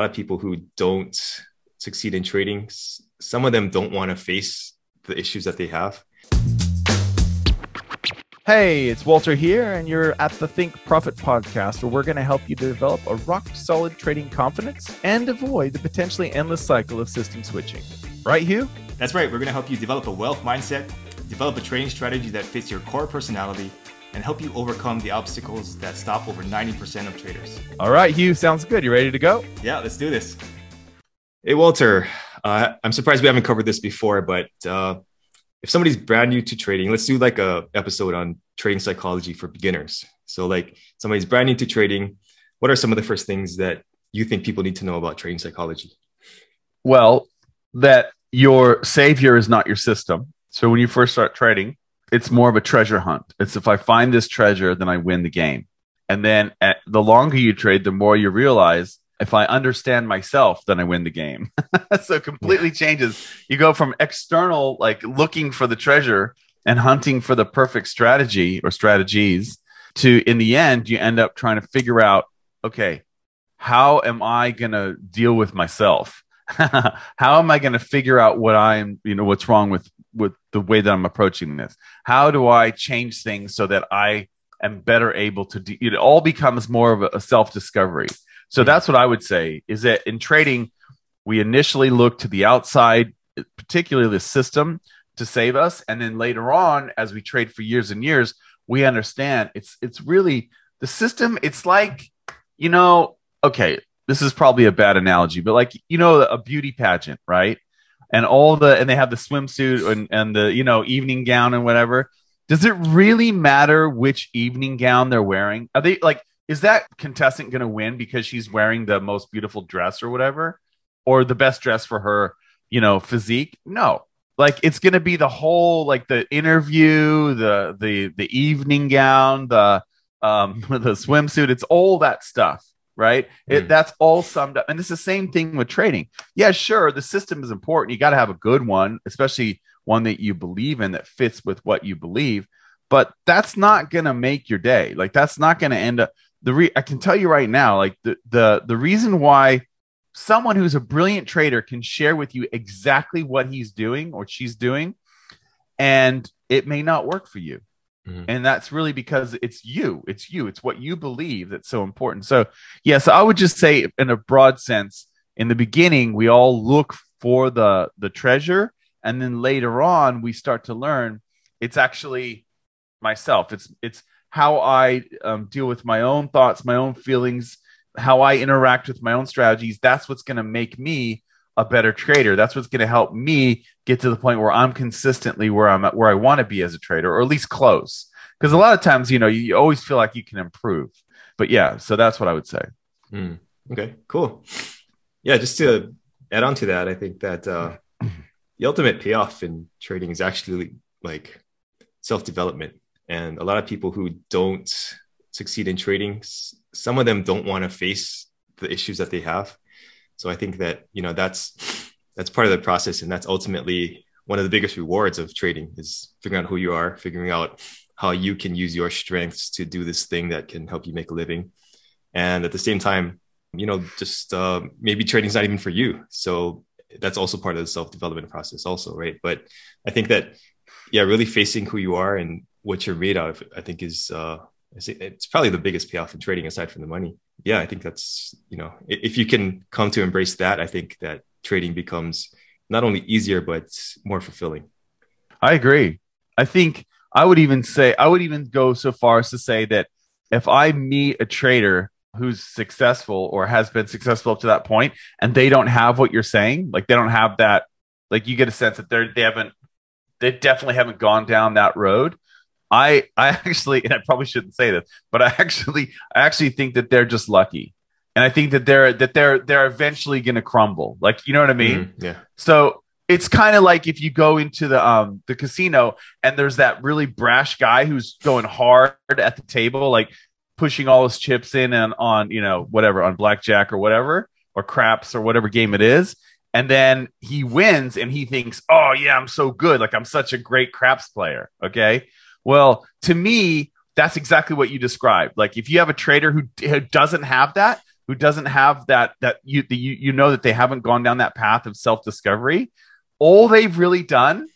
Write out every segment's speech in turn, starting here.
a lot of people who don't succeed in trading, some of them don't want to face the issues that they have. Hey, it's Walter here, and you're at the Think Profit podcast, where we're going to help you develop a rock solid trading confidence and avoid the potentially endless cycle of system switching. Right, Hugh? That's right. We're going to help you develop a wealth mindset, develop a trading strategy that fits your core personality, and help you overcome the obstacles that stop over 90% of traders. All right, Hugh, sounds good. You ready to go? Yeah, let's do this. Hey, Walter. Uh, I'm surprised we haven't covered this before, but uh, if somebody's brand new to trading, let's do like a episode on trading psychology for beginners. So, like somebody's brand new to trading, what are some of the first things that you think people need to know about trading psychology? Well, that your savior is not your system. So when you first start trading, it's more of a treasure hunt. It's if I find this treasure, then I win the game. And then at, the longer you trade, the more you realize if I understand myself, then I win the game. so completely yeah. changes. You go from external, like looking for the treasure and hunting for the perfect strategy or strategies to in the end, you end up trying to figure out, okay, how am I going to deal with myself? how am I going to figure out what I'm, you know, what's wrong with with the way that I'm approaching this? How do I change things so that I am better able to do it all becomes more of a, a self-discovery. So hmm. that's what I would say is that in trading, we initially look to the outside, particularly the system to save us. And then later on, as we trade for years and years, we understand it's it's really the system, it's like, you know, okay, this is probably a bad analogy, but like, you know, a beauty pageant, right? And all the and they have the swimsuit and, and the you know evening gown and whatever. Does it really matter which evening gown they're wearing? Are they like is that contestant going to win because she's wearing the most beautiful dress or whatever? Or the best dress for her you know physique? No. Like it's going to be the whole like the interview the the the evening gown the um the swimsuit. It's all that stuff right? It, hmm. that's all summed up. And it's the same thing with trading. Yeah, sure, the system is important. You got to have a good one, especially one that you believe in that fits with what you believe. But that's not going to make your day. Like that's not going to end up the re- I can tell you right now like the the the reason why someone who's a brilliant trader can share with you exactly what he's doing or she's doing and it may not work for you Mm-hmm. And that's really because it's you, it's you, it's what you believe that's so important. So, yes, yeah, so I would just say, in a broad sense, in the beginning, we all look for the the treasure, and then later on, we start to learn it's actually myself. It's it's how I um, deal with my own thoughts, my own feelings, how I interact with my own strategies. That's what's going to make me a better trader. That's what's going to help me get to the point where I'm consistently where I'm at, where I want to be as a trader, or at least close. Because a lot of times, you know, you always feel like you can improve. But yeah, so that's what I would say. Mm, okay, cool. Yeah, just to add on to that, I think that uh, the ultimate payoff in trading is actually like self development. And a lot of people who don't succeed in trading, some of them don't want to face the issues that they have so I think that you know that's that's part of the process, and that's ultimately one of the biggest rewards of trading is figuring out who you are, figuring out how you can use your strengths to do this thing that can help you make a living, and at the same time, you know, just uh, maybe trading's not even for you. So that's also part of the self development process, also, right? But I think that yeah, really facing who you are and what you're made of, I think is uh, it's probably the biggest payoff in trading aside from the money. Yeah i think that's you know if you can come to embrace that i think that trading becomes not only easier but more fulfilling. I agree. I think i would even say i would even go so far as to say that if i meet a trader who's successful or has been successful up to that point and they don't have what you're saying like they don't have that like you get a sense that they're they haven't they definitely haven't gone down that road I I actually, and I probably shouldn't say this, but I actually I actually think that they're just lucky, and I think that they're that they're they're eventually going to crumble. Like you know what I mean? Mm, yeah. So it's kind of like if you go into the um the casino and there's that really brash guy who's going hard at the table, like pushing all his chips in and on you know whatever on blackjack or whatever or craps or whatever game it is. And then he wins and he thinks, oh, yeah, I'm so good. Like, I'm such a great craps player. Okay. Well, to me, that's exactly what you described. Like if you have a trader who, who doesn't have that, who doesn't have that that you the, you you know that they haven't gone down that path of self discovery, all they've really done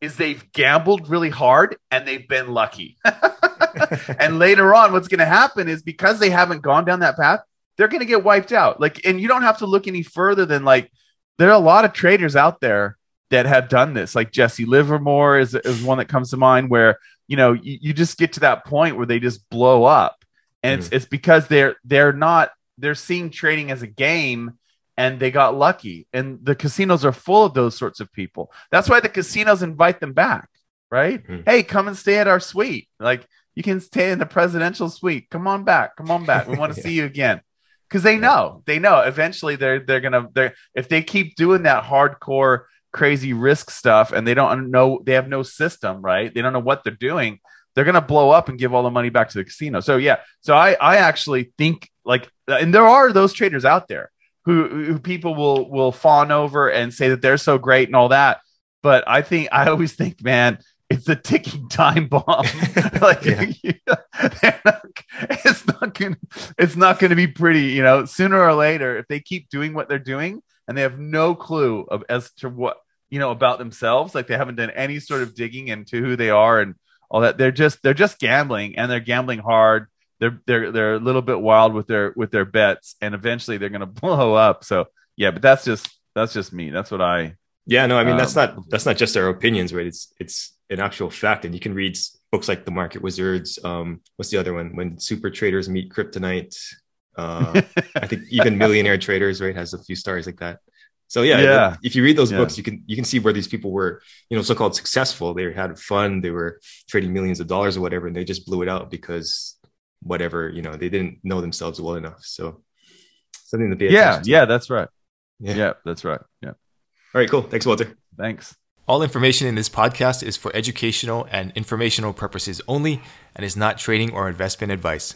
is they've gambled really hard and they've been lucky. and later on, what's going to happen is because they haven't gone down that path, they're going to get wiped out. Like, and you don't have to look any further than like there are a lot of traders out there that have done this. Like Jesse Livermore is, is one that comes to mind where, you know, you, you just get to that point where they just blow up. And mm-hmm. it's, it's because they're, they're not, they're seeing trading as a game and they got lucky. And the casinos are full of those sorts of people. That's why the casinos invite them back, right? Mm-hmm. Hey, come and stay at our suite. Like you can stay in the presidential suite. Come on back. Come on back. We want to yeah. see you again. Because they know, they know eventually they're they're gonna they're if they keep doing that hardcore crazy risk stuff and they don't know they have no system right? They don't know what they're doing. They're going to blow up and give all the money back to the casino. So yeah. So i i actually think like uh, and there are those traders out there who who people will will fawn over and say that they're so great and all that. But i think i always think man it's a ticking time bomb. like not, it's not gonna it's not gonna be pretty, you know, sooner or later, if they keep doing what they're doing, and they have no clue of as to what you know about themselves like they haven't done any sort of digging into who they are and all that they're just they're just gambling and they're gambling hard. They're they're they're a little bit wild with their with their bets and eventually they're going to blow up. So yeah but that's just that's just me. That's what i yeah no i mean um, that's not that's not just our opinions right? It's it's an actual fact and you can read books like the market wizards um what's the other one when super traders meet kryptonite uh, I think even Millionaire Traders, right, has a few stories like that. So yeah, yeah. if you read those yeah. books, you can you can see where these people were, you know, so-called successful. They had fun. They were trading millions of dollars or whatever, and they just blew it out because whatever, you know, they didn't know themselves well enough. So something to be yeah, yeah, that's right. Yeah. yeah, that's right. Yeah. All right, cool. Thanks, Walter. Thanks. All information in this podcast is for educational and informational purposes only and is not trading or investment advice.